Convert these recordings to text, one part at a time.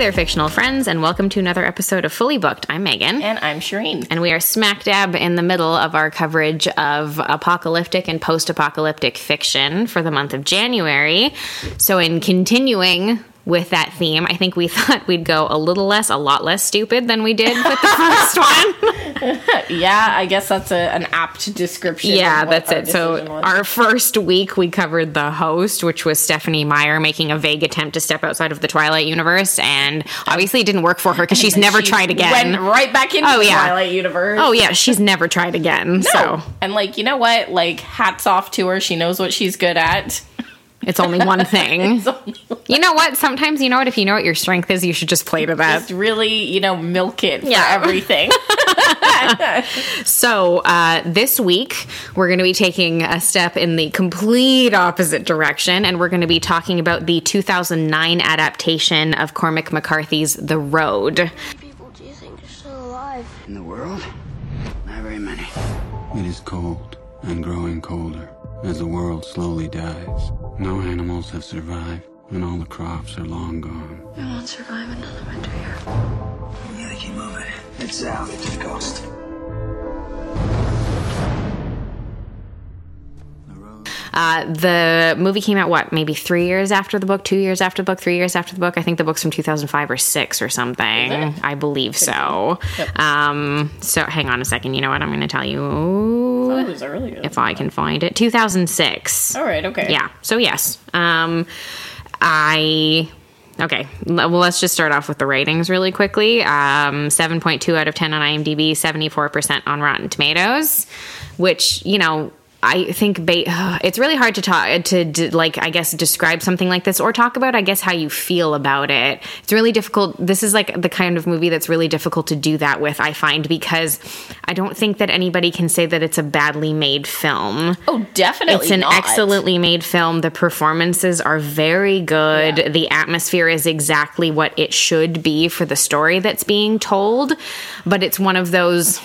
there, fictional friends, and welcome to another episode of Fully Booked. I'm Megan. And I'm Shireen. And we are smack dab in the middle of our coverage of apocalyptic and post apocalyptic fiction for the month of January. So, in continuing with that theme, I think we thought we'd go a little less, a lot less stupid than we did with the first one. yeah, I guess that's a, an apt description. Yeah, that's it. So, was. our first week, we covered The Host, which was Stephenie Meyer making a vague attempt to step outside of the Twilight universe. And obviously, it didn't work for her because she's never she tried again. Went right back into oh, the yeah. Twilight universe. Oh, yeah, she's never tried again. No. So. And, like, you know what? Like, hats off to her. She knows what she's good at. It's only one thing. only one. You know what? Sometimes you know what. If you know what your strength is, you should just play to that. Just really, you know, milk it for yeah. everything. so uh, this week we're going to be taking a step in the complete opposite direction, and we're going to be talking about the 2009 adaptation of Cormac McCarthy's The Road. People do you think are still alive in the world? Not very many. It is cold and growing colder as the world slowly dies. No animals have survived, and all the crops are long gone. We won't survive another winter here. We gotta keep moving. It's south to the coast. Uh, the movie came out what maybe three years after the book, two years after the book, three years after the book. I think the book's from 2005 or six or something. I believe so. Yep. Um, so hang on a second. You know what? I'm going to tell you. If I can find it, 2006. All right. Okay. Yeah. So yes. Um, I Okay, well, let's just start off with the ratings really quickly. Um, 7.2 out of 10 on IMDb, 74% on Rotten Tomatoes, which, you know, I think ba- it's really hard to talk to, like I guess describe something like this or talk about I guess how you feel about it. It's really difficult. This is like the kind of movie that's really difficult to do that with. I find because I don't think that anybody can say that it's a badly made film. Oh, definitely. It's an not. excellently made film. The performances are very good. Yeah. The atmosphere is exactly what it should be for the story that's being told. But it's one of those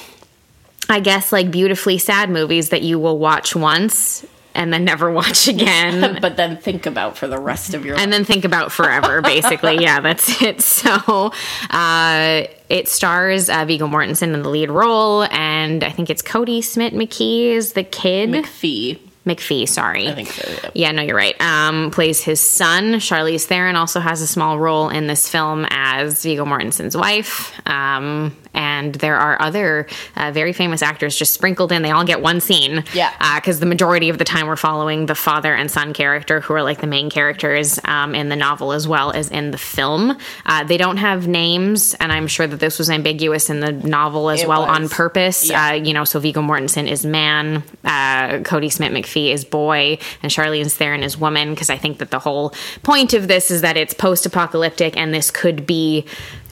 I guess like beautifully sad movies that you will watch once and then never watch again. but then think about for the rest of your life. And then think about forever, basically. yeah, that's it. So uh, it stars uh, Viggo Mortensen in the lead role, and I think it's Kodi Smit-McPhee is the kid. McPhee. McPhee, sorry. I think so. Yeah, yeah no, you're right. Um, plays his son. Charlize Theron also has a small role in this film as Viggo Mortensen's wife. Um, and there are other uh, very famous actors just sprinkled in. They all get one scene. Yeah. Because uh, the majority of the time we're following the father and son character, who are like the main characters um, in the novel as well as in the film. Uh, they don't have names, and I'm sure that this was ambiguous in the novel as it well was. on purpose. Yeah. Uh, you know, so Viggo Mortensen is man, uh, Kodi Smit-McPhee is boy, and Charlize Theron is woman. Because I think that the whole point of this is that it's post-apocalyptic, and this could be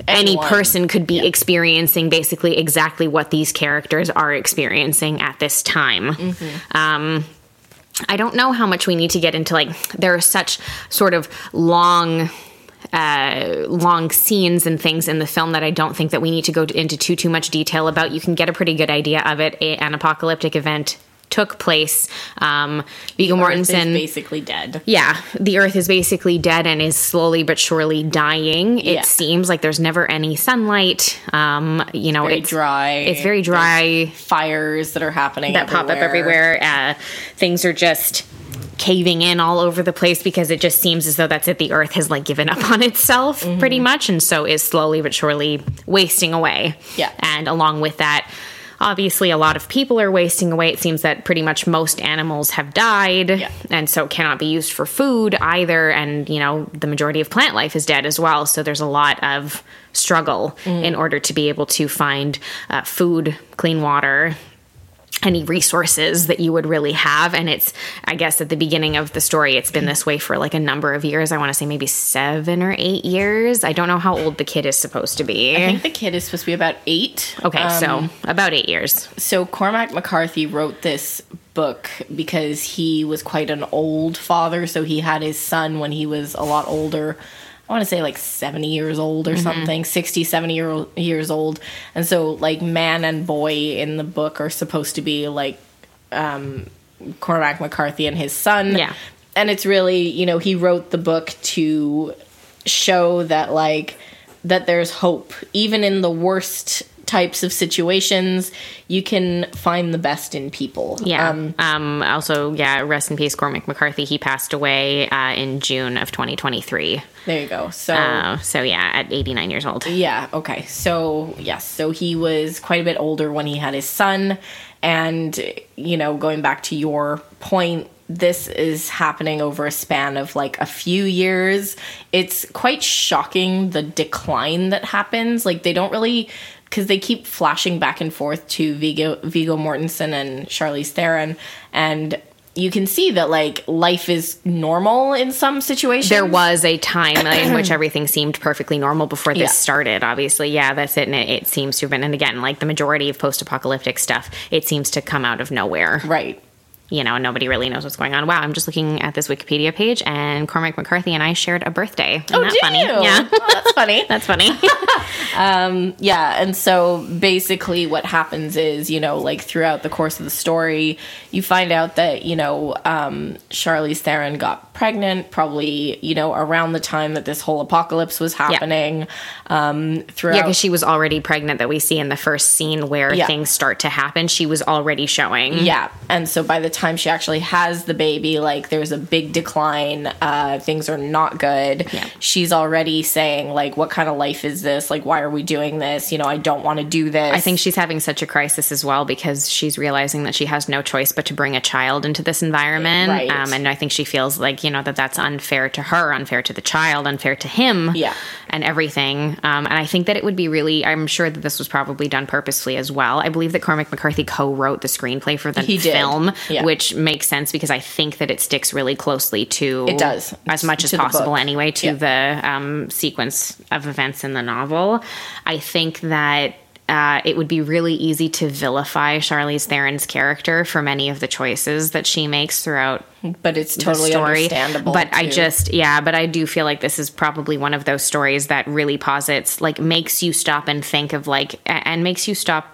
any person could be experiencing basically exactly what these characters are experiencing at this time. Mm-hmm. Um, I don't know how much we need to get into like there are such sort of long uh, long scenes and things in the film that I don't think that we need to go into too too much detail about. You can get a pretty good idea of it. A, an apocalyptic event took place. Um, Viggo Mortensen is basically dead. Yeah, the Earth is basically dead and is slowly but surely dying. It yeah. seems like there's never any sunlight. Um, you know, very it's dry. It's very dry. There's fires that are happening that everywhere. pop up everywhere. Uh, things are just caving in all over the place because it just seems as though that's it. The earth has like given up on itself mm-hmm. pretty much, and so is slowly but surely wasting away. Yeah, and along with that obviously a lot of people are wasting away. It seems that pretty much most animals have died yeah. and so cannot be used for food either. And, you know, the majority of plant life is dead as well. So there's a lot of struggle mm. in order to be able to find uh, food, clean water, any resources that you would really have. And it's, I guess, at the beginning of the story, it's been this way for like a number of years. I want to say maybe seven or eight years. I don't know how old the kid is supposed to be. I think the kid is supposed to be about eight. Okay, um, so about eight years. So Cormac McCarthy wrote this book because he was quite an old father. So he had his son when he was a lot older. I want to say like 70 years old or mm-hmm. something, 60, 70 year, years old. And so, like, man and boy in the book are supposed to be like um, Cormac McCarthy and his son. Yeah. And it's really, you know, he wrote the book to show that, like, that there's hope even in the worst types of situations you can find the best in people Yeah. um, Um, also, yeah, rest in peace, Cormac McCarthy. He passed away uh, in June of 2023. there you go so Uh, so, yeah, at 89 years old. Yeah, okay. So, yes, so he was quite a bit older when he had his son. And, you know, going back to your point, this is happening over a span of like a few years. It's quite shocking the decline that happens. Like, they don't really. Because they keep flashing back and forth to Viggo, Viggo Mortensen and Charlize Theron, and you can see that like life is normal in some situations. There was a time in which everything seemed perfectly normal before this Yeah. started. Obviously, yeah, that's it. And it, it seems to have been, and again, like the majority of post-apocalyptic stuff, it seems to come out of nowhere. right. You know, nobody really knows what's going on. Wow, I'm just looking at this Wikipedia page, and Cormac McCarthy and I shared a birthday. Isn't Oh, that do funny? you? Yeah, Oh, that's funny. that's funny. Yeah, and so basically what happens is, you know, like throughout the course of the story, you find out that, you know, um, Charlize Theron got pregnant probably, you know, around the time that this whole apocalypse was happening. Um, throughout. Yeah, because she was already pregnant that we see in the first scene where Yeah. things start to happen. She was already showing. Yeah, and so by the time she actually has the baby, like there's a big decline. Uh, things are not good. Yeah. She's already saying like, "What kind of life is this? Like, why are we doing this? You know, I don't want to do this." I think she's having such a crisis as well because she's realizing that she has no choice but to bring a child into this environment. Right. Um, and I think she feels like, you know, that that's unfair to her, unfair to the child, unfair to him. Yeah. And everything. Um, and I think that it would be really, I'm sure that this was probably done purposely as well. I believe that Cormac McCarthy co wrote the screenplay for the He film, Yeah. Which makes sense because I think that it sticks really closely to It does. as much as possible anyway to Yeah. the um, sequence of events in the novel. I think that uh, it would be really easy to vilify Charlize Theron's character for many of the choices that she makes throughout but it's totally story. understandable. But I just, yeah, but I do feel like this is probably one of those stories that really posits, like, makes you stop and think of, like, and makes you stop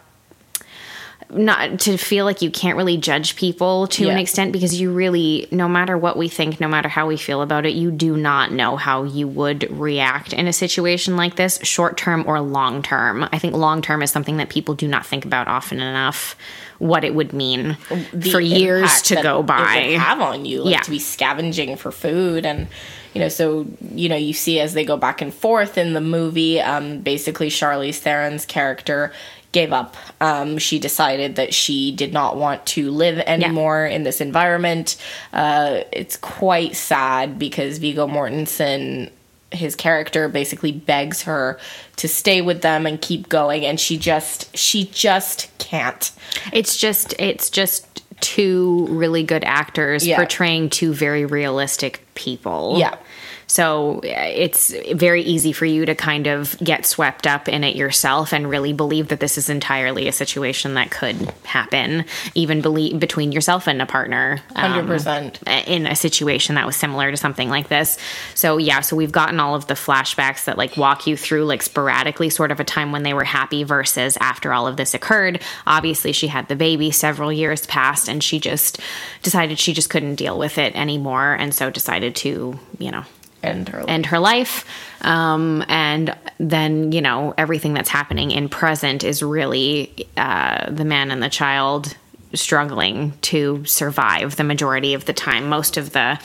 not to feel like you can't really judge people to an extent because you really no matter what we think no matter how we feel about it you do not know how you would react in a situation like this short term or long term. I think long term is something that people do not think about often enough what it would mean the for years to go by. have on you, like Yeah. to be scavenging for food and you know, so you know, you see as they go back and forth in the movie, um, basically Charlize Theron's character gave up. Um, she decided that she did not want to live anymore in this environment. Uh, it's quite sad because Viggo Mortensen his character basically begs her to stay with them and keep going and she just she just can't It's just it's just two really good actors Yeah. portraying two very realistic people. Yeah. So uh, it's very easy for you to kind of get swept up in it yourself and really believe that this is entirely a situation that could happen, even believe between yourself and a partner. um, 100%. in a situation that was similar to something like this. So yeah, so we've gotten all of the flashbacks that like walk you through like sporadically sort of a time when they were happy versus after all of this occurred. Obviously she had the baby, several years passed and she just decided she just couldn't deal with it anymore and so decided to, you know, and her end her life. Um, and then, you know, everything that's happening in present is really uh, the man and the child struggling to survive the majority of the time. Most of the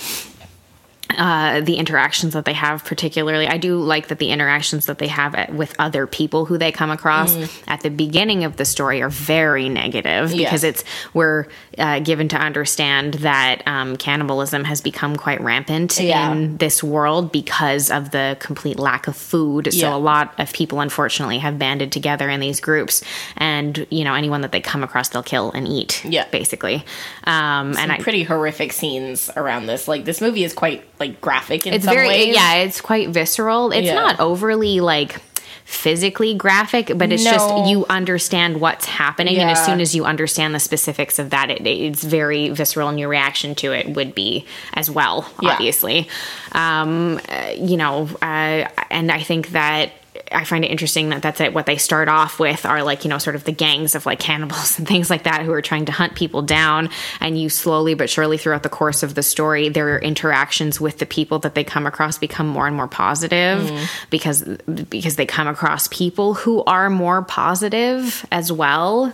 uh, the interactions that they have, particularly, I do like that the interactions that they have at, with other people who they come across at the beginning of the story are very negative Yeah. because it's we're uh, given to understand that um, cannibalism has become quite rampant Yeah. in this world because of the complete lack of food. So a lot of people, unfortunately, have banded together in these groups, and you know anyone that they come across, they'll kill and eat. Yeah. basically. Um, and I, pretty horrific scenes around this. Like this movie is quite like graphic in it's some very ways. yeah it's quite visceral it's Yeah. not overly like physically graphic but it's No. just you understand what's happening and as soon as you understand the specifics of that it, it's very visceral and your reaction to it would be as well Yeah. obviously um uh, you know uh, and i think that I find it interesting that that's it. What they start off with are like, you know, sort of the gangs of like cannibals and things like that who are trying to hunt people down. And you slowly but surely throughout the course of the story, their interactions with the people that they come across become more and more positive mm. because because they come across people who are more positive as well.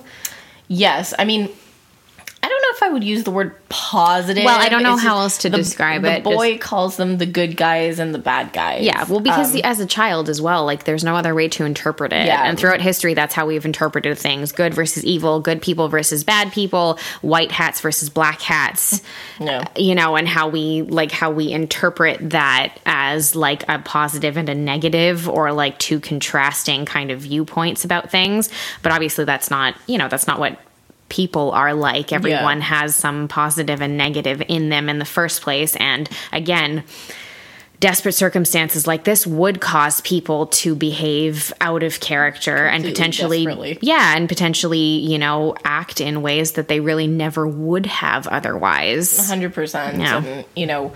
Yes, I mean, I don't know if I would use the word positive. Well, I don't know It's how else to the- describe the it, The boy calls them the good guys and the bad guys. Yeah, well, because Um, as a child as well, like there's no other way to interpret it. Yeah. And throughout history, that's how we've interpreted things good versus evil, good people versus bad people, white hats versus black hats. No. You know, and how we like how we interpret that as like a positive and a negative or like two contrasting kind of viewpoints about things. But obviously, that's not, you know, that's not what people are like. Everyone has some positive and negative in them in the first place. And again, desperate circumstances like this would cause people to behave out of character and potentially yeah and potentially you know act in ways that they really never would have otherwise hundred percent. Yeah. And you know,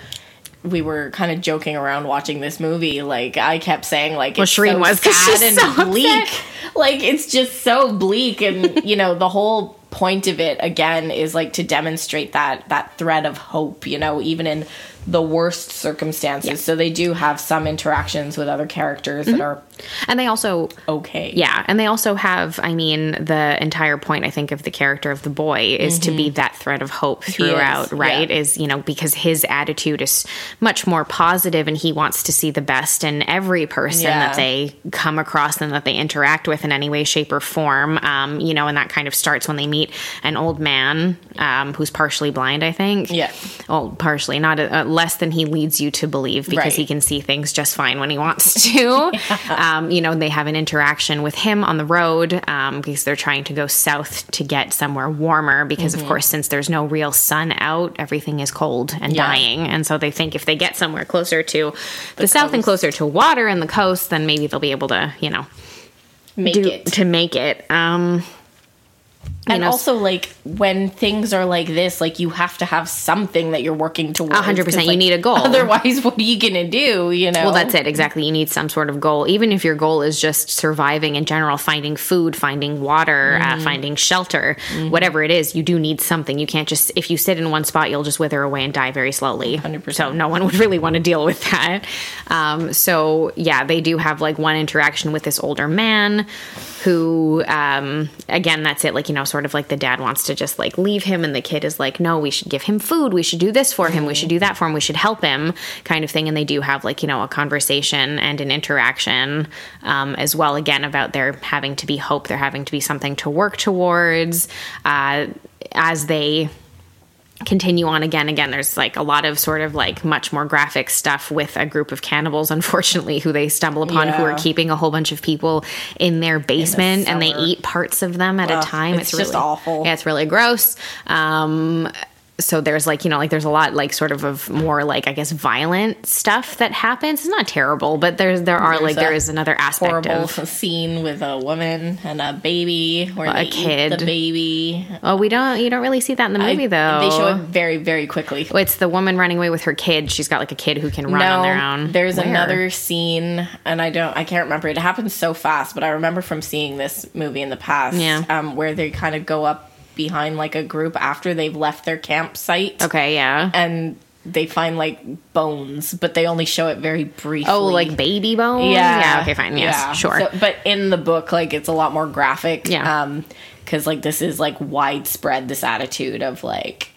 we were kind of joking around watching this movie. Like I kept saying, like Well, it's Shireen so was, sad and so bleak. upset. Like it's just so bleak, and you know, the whole point of it again is like to demonstrate that that thread of hope. You know, even in the worst circumstances. So they do have some interactions with other characters Mm-hmm. that are and they also okay. Yeah, and they also have, I mean, the entire point I think of the character of the boy is to be that thread of hope throughout, yeah. right? Is, you know, because his attitude is much more positive and he wants to see the best in every person Yeah. that they come across and that they interact with in any way, shape, or form. Um, you know, and that kind of starts when they meet an old man um, who's partially blind, I think. Yeah. Well, partially, not uh, less than he leads you to believe because Right. he can see things just fine when he wants to. um, you know, they have an interaction with him on the road um, because they're trying to go south to get somewhere warmer. Because, Mm-hmm. of course, since there's no real sun out, everything is cold and Yeah. dying. And so they think if they get somewhere closer to the, south and closer to water and the coast, then maybe they'll be able to, you know, Make do it. to make it. Um, and know, also like when things are like this like you have to have something that you're working towards A hundred percent, 'cause, you need a goal. otherwise what are you gonna do you know Well, that's it. Exactly. You need some sort of goal. Even if your goal is just surviving in general, finding food, finding water, uh, finding shelter, whatever it is, you do need something. You can't just, if you sit in one spot, you'll just wither away and die very slowly. 100%. So no one would really want to deal with that. Um, so yeah, they do have like one interaction with this older man who, um, again, that's it. Like, you know, sort of like the dad wants to just like leave him and the kid is like, no, we should give him food. We should do this for him. We should do that for him. We should help him kind of thing. And they do have like, you know, a conversation and an interaction um, as well, again, about there having to be hope, there having to be something to work towards uh, as they continue on again again. There's like a lot of sort of like much more graphic stuff with a group of cannibals unfortunately who they stumble upon who are keeping a whole bunch of people in their basement and they eat parts of them at a Ugh, time. it's just really awful. yeah it's really gross. Um so there's like you know like there's a lot like sort of of more like i guess violent stuff that happens it's not terrible but there's there are There's like there is another aspect horrible of scene with a woman and a baby or A kid. the baby oh we don't you don't really see that in the movie I- though they show it very very quickly it's the woman running away with her kid she's got like a kid who can run on their own There's Where? another scene, and I don't, I can't remember. It happens so fast, but I remember from seeing this movie in the past, Yeah. um, where they kind of go up behind like a group after they've left their campsite, okay yeah and they find like bones, but they only show it very briefly. Oh, like baby bones? yeah, Yeah. Okay, fine. Yes, yeah. sure. So- but in the book, like it's a lot more graphic. Yeah. Um, because like this is like widespread this attitude of like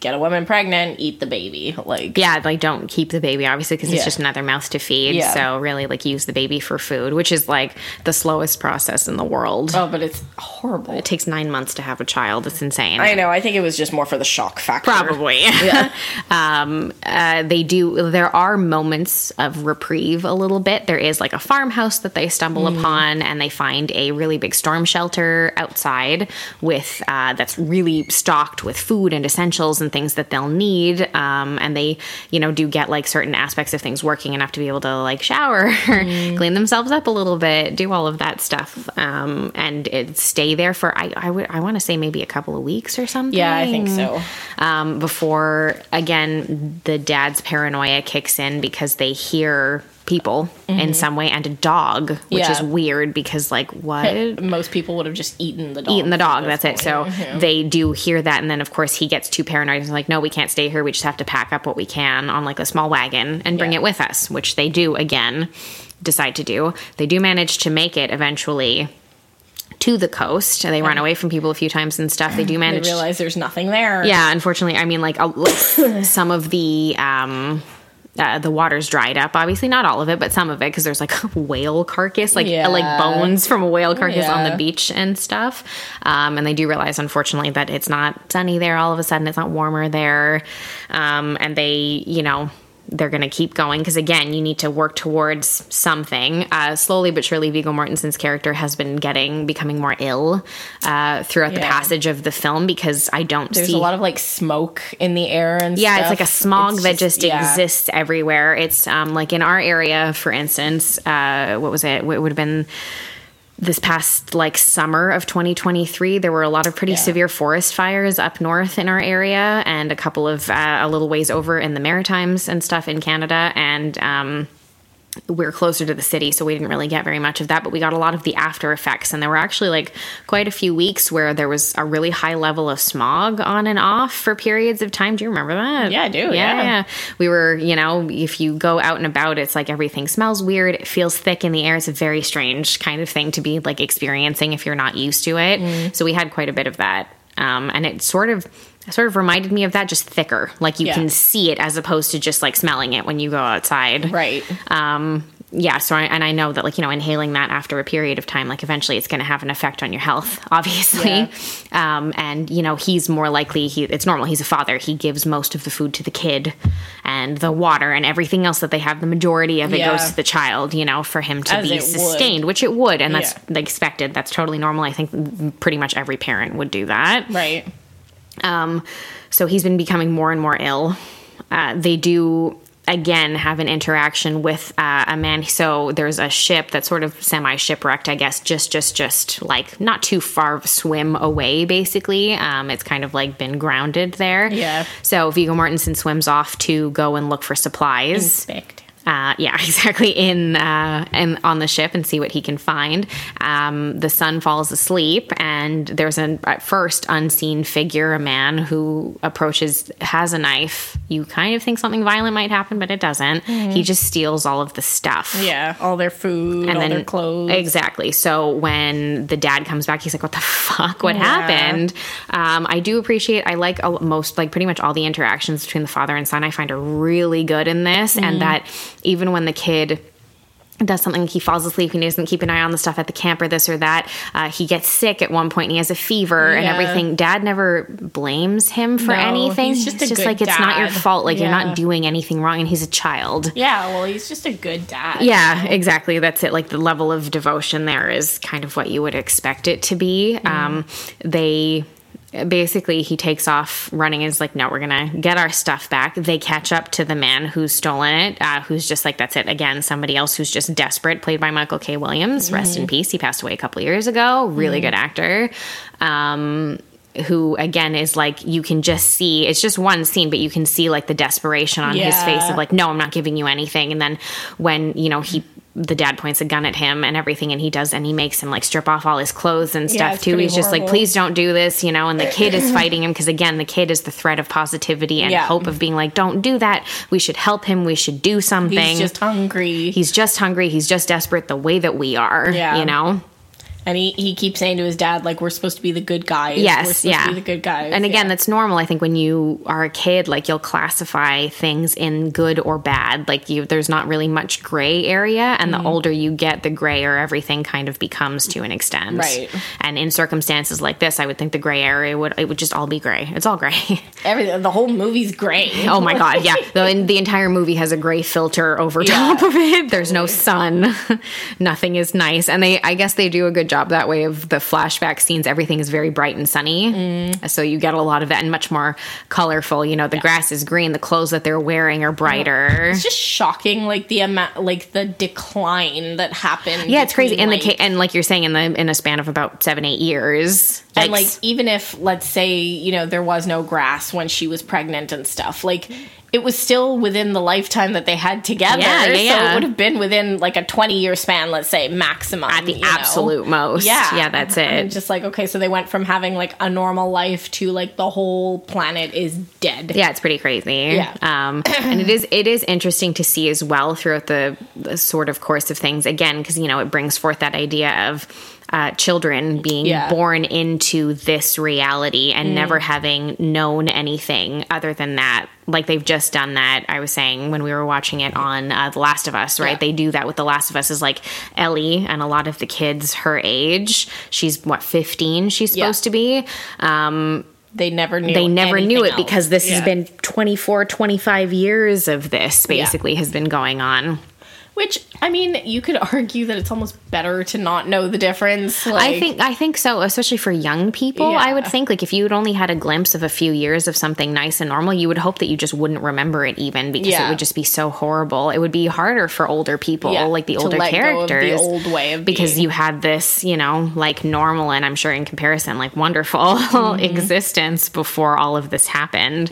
get a woman pregnant, eat the baby, like yeah, like don't keep the baby, obviously, because it's Yeah. just another mouth to feed. Yeah. So really, like use the baby for food, which is like the slowest process in the world. Oh, but it's horrible. It takes nine months to have a child. It's insane. I know. I think it was just more for the shock factor. Probably. um, uh, they do. There are moments of reprieve a little bit. There is like a farmhouse that they stumble Mm-hmm. upon, and they find a really big storm shelter outside with uh, that's really stocked with food and essentials and things that they'll need. Um, and they, you know, do get like certain aspects of things working enough to be able to like shower, Mm-hmm. clean themselves up a little bit, do all of that stuff, um, and it, stay there for I I would I want to say maybe a couple of weeks or something. Yeah, I think so. Um, before again, the dad's paranoia kicks in because they hear people in some way and a dog, which Yeah. is weird because like what Most people would have just eaten the dog. eaten the dog. That's it. So point. they do hear that, and then of course he gets too paranoid. He's like, "No, we can't stay here. We just have to pack up what we can on like a small wagon and bring Yeah. it with us," which they do again. Decide to do. They do manage to make it eventually to the coast. They run away from people a few times and stuff. They do they manage. realize there's nothing there. yeah, unfortunately, I mean, like, a, like some of the. um uh, the water's dried up. Obviously, not all of it, but some of it, because there's like a whale carcass, like Yeah. like bones from a whale carcass on the beach and stuff. Um, and they do realize, unfortunately, that it's not sunny there. All of a sudden, it's not warmer there, um, and they, you know. They're going to keep going because again, you need to work towards something. Uh, slowly but surely, Viggo Mortensen's character has been getting becoming more ill uh, throughout the passage of the film because I don't There's see a lot of like smoke in the air and yeah, it's like a smog It's that just yeah. exists everywhere. It's um, like in our area, for instance, uh, what was it? It would have been this past like summer of 2023 there were a lot of pretty Yeah. severe forest fires up north in our area and a couple of uh, a little ways over in the maritimes and stuff in canada and um, we're closer to the city, so we didn't really get very much of that, but we got a lot of the after effects. And there were actually like quite a few weeks where there was a really high level of smog on and off for periods of time. Do you remember that? Yeah, I do, yeah. We were, you know, if you go out and about, it's like everything smells weird. It feels thick in the air. It's a very strange kind of thing to be like experiencing if you're not used to it. Mm. So we had quite a bit of that. Um, and it sort of sort of reminded me of that just thicker like you Yeah. can see it as opposed to just like smelling it when you go outside Right. um yeah so I, and i know that like you know inhaling that after a period of time like eventually it's going to have an effect on your health obviously um and you know he's more likely he it's normal he's a father he gives most of the food to the kid and the water and everything else that they have the majority of it Yeah. goes to the child you know for him to As be it would. sustained which it would and that's Yeah. expected that's totally normal i think pretty much every parent would do that Right. Um, so he's been becoming more and more ill. Uh, they do again have an interaction with uh, a man. So there's a ship that's sort of semi shipwrecked, I guess, just just just like not too far of a swim away. Basically, um, it's kind of like been grounded there. Yeah. So Viggo Mortensen swims off to go and look for supplies. Uh, yeah, exactly. In uh, in on the ship and see what he can find. Um, the son falls asleep, and there's an at first unseen figure, a man who approaches, has a knife. You kind of think something violent might happen, but it doesn't. He just steals all of the stuff. Yeah. All their food, and all their clothes. Exactly. So when the dad comes back, he's like, "What the fuck? What Yeah. happened?" Um, I do appreciate. I like a, most, like pretty much all the interactions between the father and son. I find are really good in this, Mm-hmm. and that even when the kid does something he falls asleep he doesn't keep an eye on the stuff at the camp or this or that uh, he gets sick at one point and he has a fever and everything dad never blames him for No, anything he's just just like it's not your fault like you're not doing anything wrong and he's a child Yeah. Well, he's just a good dad. yeah, exactly. That's it. Like the level of devotion there is kind of what you would expect it to be. Um, they basically he takes off running and is like, no, we're gonna get our stuff back. They catch up to the man who's stolen it, uh, who's just like, that's it again. Somebody else who's just desperate, played by Michael K. Williams. Rest in peace. He passed away a couple years ago. Really good actor. Um, who again is like you can just see it's just one scene but you can see like the desperation on his face of like no i'm not giving you anything and then when you know he the dad points a gun at him and everything and he does and he makes him like strip off all his clothes and stuff it's too. he's just like please don't do this you know and the kid is fighting him because again the kid is the threat of positivity and Yeah. hope of being like don't do that. We should help him. We should do something. He's just hungry. he's just hungry. He's just desperate the way that we are Yeah. you know and he, he keeps saying to his dad, like, we're supposed to be the good guys. we're Yes, supposed yeah. to be the good guys. And again, yeah. that's normal. I think when you are a kid, like you'll classify things in good or bad. Like you, there's not really much gray area, and Mm-hmm. the older you get, the grayer everything kind of becomes to an extent. Right. And in circumstances like this, I would think the gray area would it would just all be gray. It's all gray. Everything, the whole movie's gray. oh my god, yeah. The, the entire movie has a gray filter over top of it. There's no sun. Nothing is nice, and they, I guess, they do a good job that way of the flashback scenes. Everything is very bright and sunny, Mm. so you get a lot of that and much more colorful. You know, the grass is green, the clothes that they're wearing are brighter. It's just shocking, like the amount, like the decline that happened. Yeah, it's crazy. And the like, ca- and like you're saying, in the in a span of about seven eight years, and like even if let's say you know there was no grass when she was pregnant and stuff, like it was still within the lifetime that they had together. Yeah, yeah, So yeah. it would have been within like a 20 year span, let's say, maximum. At the you know? absolute most. Yeah. Yeah, that's it. And just like, okay, so they went from having like a normal life to like the whole planet is dead. Yeah, it's pretty crazy. Yeah. Um, and it is it is interesting to see as well throughout the, the sort of course of things again because you know it brings forth that idea of uh, children being Yeah. Mm. born into this reality and never having known anything other than that. Like they've just done that. I was saying when we were watching it on uh, The Last of Us, right? Yeah. They do that with The Last of Us. Is like Ellie and a lot of the kids her age. She's what fifteen. She's Yeah. supposed to be. Um, They never knew they never knew it anything because this Yeah. has been 24 25 years of this basically has been going on Which, I mean, you could argue that it's almost better to not know the difference. I think I think so, especially for young people. I would think like if you had only had a glimpse of a few years of something nice and normal, you would hope that you just wouldn't remember it even because it would just be so horrible. It would be harder for older people, Yeah, like the older of the characters, old way of because being. you had this, you know, like normal and I'm sure in comparison, like wonderful Mm-hmm. existence before all of this happened.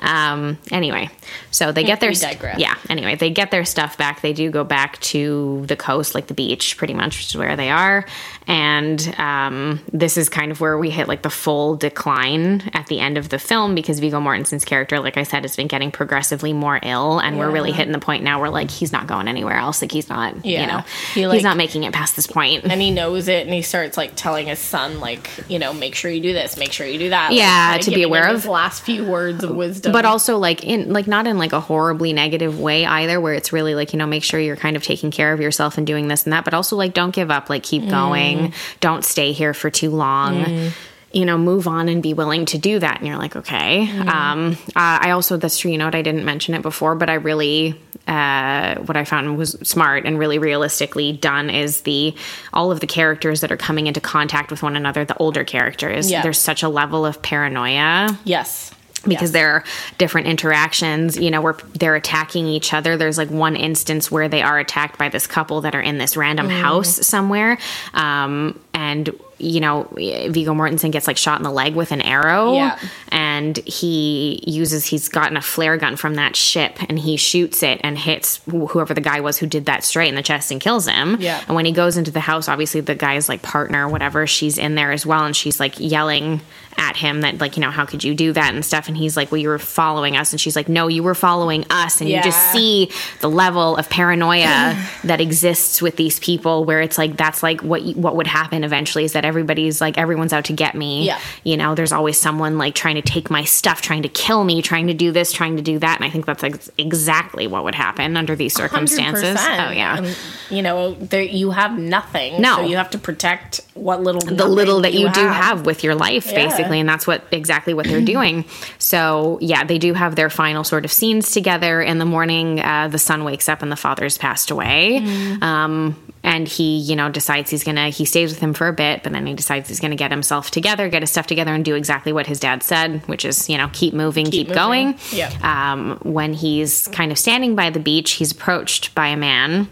Um, anyway, so they get their digress. yeah. Anyway, they get their stuff back. They do go back to the coast, like the beach, pretty much, which is where they are. And um, this is kind of where we hit like the full decline at the end of the film because Viggo Mortensen's character, like I said, has been getting progressively more ill, and we're really hitting the point now where like he's not going anywhere else. Like he's not, you know, He, like- he's not making it past this point. and he knows it, and he starts like telling his son, like, you know, make sure you do this, make sure you do that. Yeah, like, to be aware his of. last few words of wisdom. but also like in like not in like a horribly negative way either where it's really like you know make sure you're kind of taking care of yourself and doing this and that but also like don't give up like keep going don't stay here for too long you know move on and be willing to do that and you're like okay um uh, i also that's true you know what i didn't mention it before but i really uh, what I found was smart and really realistically done is the all of the characters that are coming into contact with one another, the older characters. Yeah. There's such a level of paranoia yes, because Yes. there are different interactions you know where they're attacking each other there's like one instance where they are attacked by this couple that are in this random Mm. house somewhere um, and you know viggo mortensen gets like shot in the leg with an arrow. Yeah. and he uses he's gotten a flare gun from that ship and he shoots it and hits wh- whoever the guy was who did that straight in the chest and kills him. Yeah. and when he goes into the house obviously the guy's like partner whatever she's in there as well and she's like yelling at him that like you know how could you do that and stuff? And he's like well you were following us. And she's like no you were following us. And you just see the level of paranoia that exists with these people where it's like that's like what you, what would happen eventually is that everybody's like everyone's out to get me Yeah. you know there's always someone like trying to take my stuff trying to kill me trying to do this trying to do that and i think that's like exactly what would happen under these circumstances 100%. oh yeah you know, there you have nothing. No. so you have to protect what little the little that you, do have with your life Yeah. basically and that's what exactly what they're doing so yeah they do have their final sort of scenes together in the morning uh, the son wakes up and the father's passed away um, and he you know decides he's gonna he stays with him for a bit but then he decides he's gonna get himself together get his stuff together and do exactly what his dad said which is you know keep moving keep, moving. going Yeah. um, when he's kind of standing by the beach he's approached by a man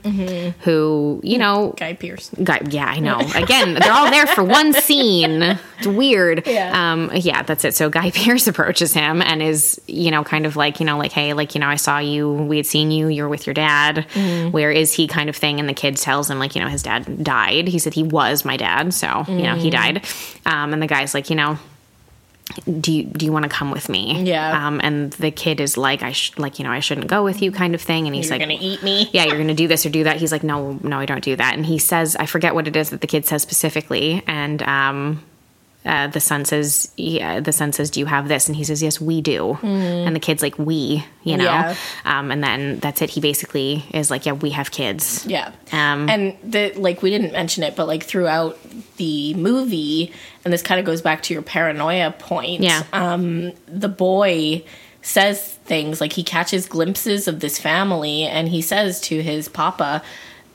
who you know Guy Pearce. Guy, yeah, I know. Again, they're all there for one scene. It's weird. Yeah. Um, yeah, that's it. So Guy Pearce approaches him and is, you know, kind of like, you know, like, hey, like, you know, I saw you, we had seen you, you're with your dad. Mm-hmm. Where is he kind of thing? And the kid tells him, like, you know, his dad died. He said he was my dad. So, you know, he Mm-hmm. died. Um, and the guy's like, you know, do you do you want to come with me? Yeah. Um, and the kid is like, I sh- like, you know, I shouldn't go with you, kind of thing. And he's You're like, gonna eat me. yeah, you're going to do this or do that. He's like, no, no, I don't do that. And he says, I forget what it is that the kid says specifically. And um, uh, the son says, yeah, the son says, do you have this? And he says, yes, we do. And the kid's like, we, you know? Yeah. Um, and then that's it. He basically is like, yeah, we have kids. Yeah. Um, and the like we didn't mention it, but like throughout the movie, and this kind of goes back to your paranoia point. Yeah. Um, the boy says things like he catches glimpses of this family, and he says to his papa.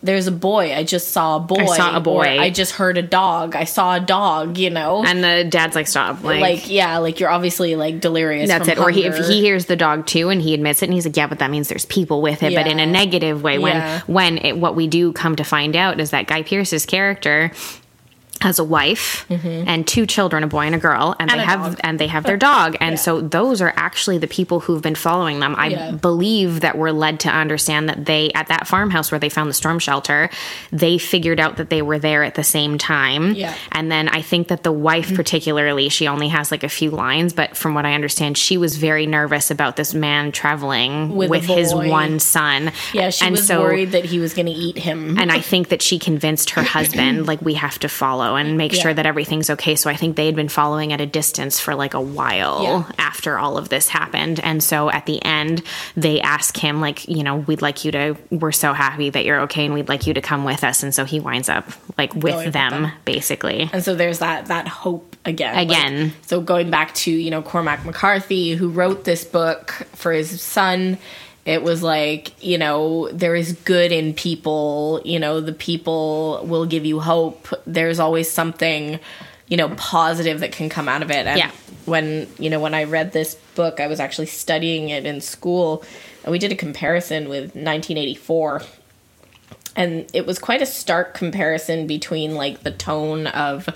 There's a boy. I just saw a boy. I saw a boy." I just heard a dog. I saw a dog. You know, And the dad's like, stop. Like, like, yeah, like you're obviously like delirious. that's from it. Or he, if he hears the dog too, and he admits it, and he's like, "Yeah, but that means there's people with it." But in a negative way. When Yeah. when it, what we do come to find out is that Guy Pearce's character has a wife and two children, a boy and a girl, and, Mm-hmm. And they have dog. and they have their dog. And so those are actually the people who've been following them. I Yeah. believe that we're led to understand that they at that farmhouse where they found the storm shelter, they figured out that they were there at the same time. Yeah. And then I think that the wife particularly, she only has like a few lines, but from what I understand, she was very nervous about this man traveling With with, his one son. Yeah, she and was so, worried that he was going to eat him. and I think that she convinced her husband, like, we have to follow and make Yeah. sure that everything's okay. So I think they had been following at a distance for like a while Yeah. after all of this happened. And so at the end, they ask him, like, you know, we'd like you to, we're so happy that you're okay and we'd like you to come with us. And so he winds up like with them, them. basically. And so there's that that hope again. Again. Like, so going back to, you know, Cormac McCarthy who wrote this book for his son, it was like, you know, there is good in people, you know, the people will give you hope. There's always something, you know, positive that can come out of it. And Yeah. when, you know, when I read this book, I was actually studying it in school and we did a comparison with 1984 and it was quite a stark comparison between like the tone of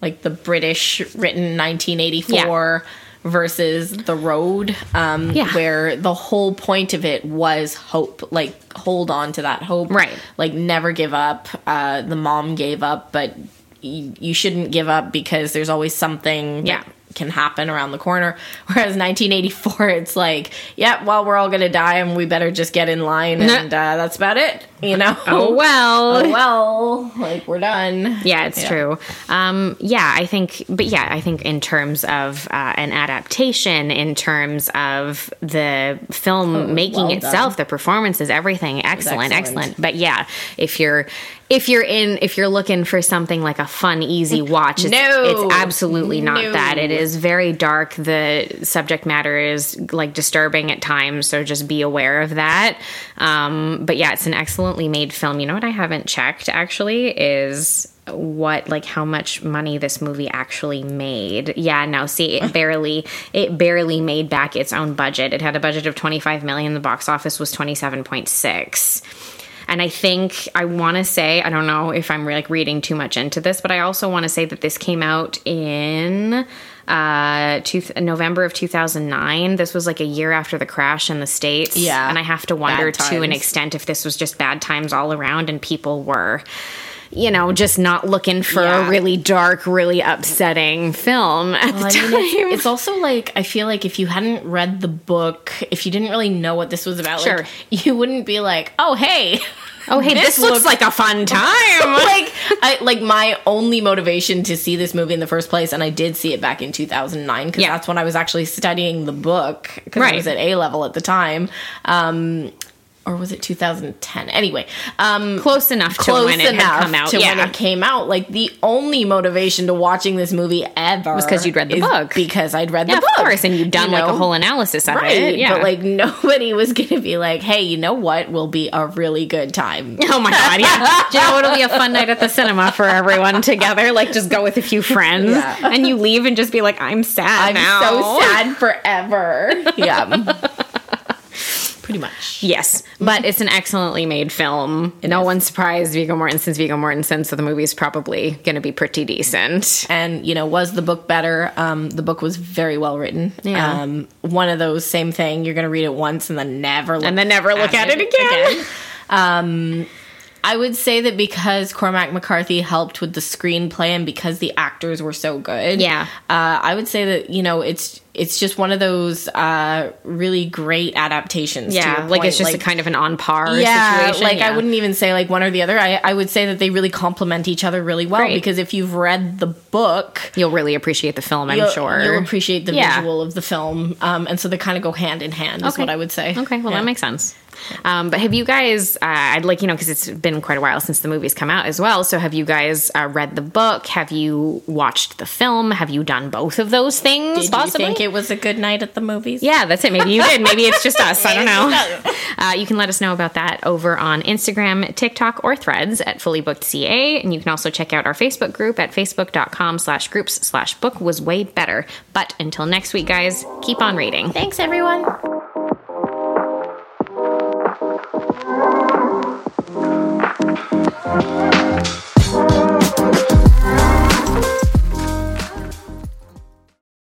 like the British written 1984 versus the road um Yeah. where the whole point of it was hope like hold on to that hope Right. like never give up uh the mom gave up but you, you shouldn't give up because there's always something Yeah. Can happen around the corner whereas 1984 it's like yeah well we're all gonna die and we better just get in line and uh, that's about it you know Oh, well. Oh, well, like we're done. Yeah, it's true. Um, yeah, I think, but yeah, I think in terms of uh, an adaptation, in terms of the film making well itself, the performances, everything, excellent, excellent. excellent, But yeah, if you're if you're in if you're looking for something like a fun, easy watch, it's, No. it's absolutely not No. that. It is very dark. The subject matter is like disturbing at times, so just be aware of that. Um, but yeah, it's an excellently made film. You know what I haven't checked actually is what like how much money this movie actually made. Yeah, no, see it barely it barely made back its own budget. It had a budget of 25 million, the box office was 27.6. And I think I want to say, I don't know if I'm like reading too much into this, but I also want to say that this came out in uh two, November of 2009 this was like a year after the crash in the states. Yeah. and i have to wonder to an extent if this was just bad times all around and people were you know just not looking for Yeah. a really dark really upsetting film at the Well, I time mean, it's, it's also like I feel like if you hadn't read the book, if you didn't really know what this was about, Sure. like, you wouldn't be like, "Oh, hey, oh hey this, this looks looks- like a fun time like I like my only motivation to see this movie in the first place, and I did see it back in 2009 because Yeah. that's when I was actually studying the book because Right. I was at A level at the time. Um, or was it 2010? Anyway, um, close enough to close when it had come out to yeah when it came out. Like the only motivation to watching this movie ever was because you'd read the book. Because I'd read yeah the of book, course and you'd done you like a whole analysis of Right, it yeah but like nobody was gonna be like, "Hey, you know what? Will be a really good time." Oh my god, yeah. Do you know it'll be a fun night at the cinema for everyone together? Like just go with a few friends Yeah. and you leave and just be like, I'm sad I'm now. so sad forever. Yeah. Pretty much. Yes, but it's an excellently made film. no one's surprised Viggo Mortensen's Viggo Mortensen, so the movie's probably going to be pretty decent. And, you know, was the book better? Um, the book was very well written. Yeah. Um, one of those same thing, you're going to read it once and then never look And then never look at it again. Um, I would say that because Cormac McCarthy helped with the screenplay and because the actors were so good, Yeah. uh, I would say that you know it's it's just one of those uh, really great adaptations. Yeah, like it's just a kind of an on par yeah, situation. like yeah. I wouldn't even say like one or the other. I, I would say that they really complement each other really well Great. because if you've read the book, You'll really appreciate the film, I'm you'll, sure. you'll appreciate the Yeah. visual of the film, um, and so they kind of go hand in hand. Is Okay. what I would say. Okay, well Yeah. that makes sense. Um, but have you guys? Uh, I'd like you know because it's been quite a while since the movie's come out as well. So have you guys uh, read the book? Have you watched the film? Have you done both of those things? Did possibly? you think it was a good night at the movies? Yeah, that's it. Maybe you did. Maybe it's just us. I don't know. Uh, you can let us know about that over on Instagram, TikTok, or Threads at Fully Booked CA, and you can also check out our Facebook group at facebook.com slash groups slash book was way better. But until next week, guys, keep on reading. Thanks, everyone.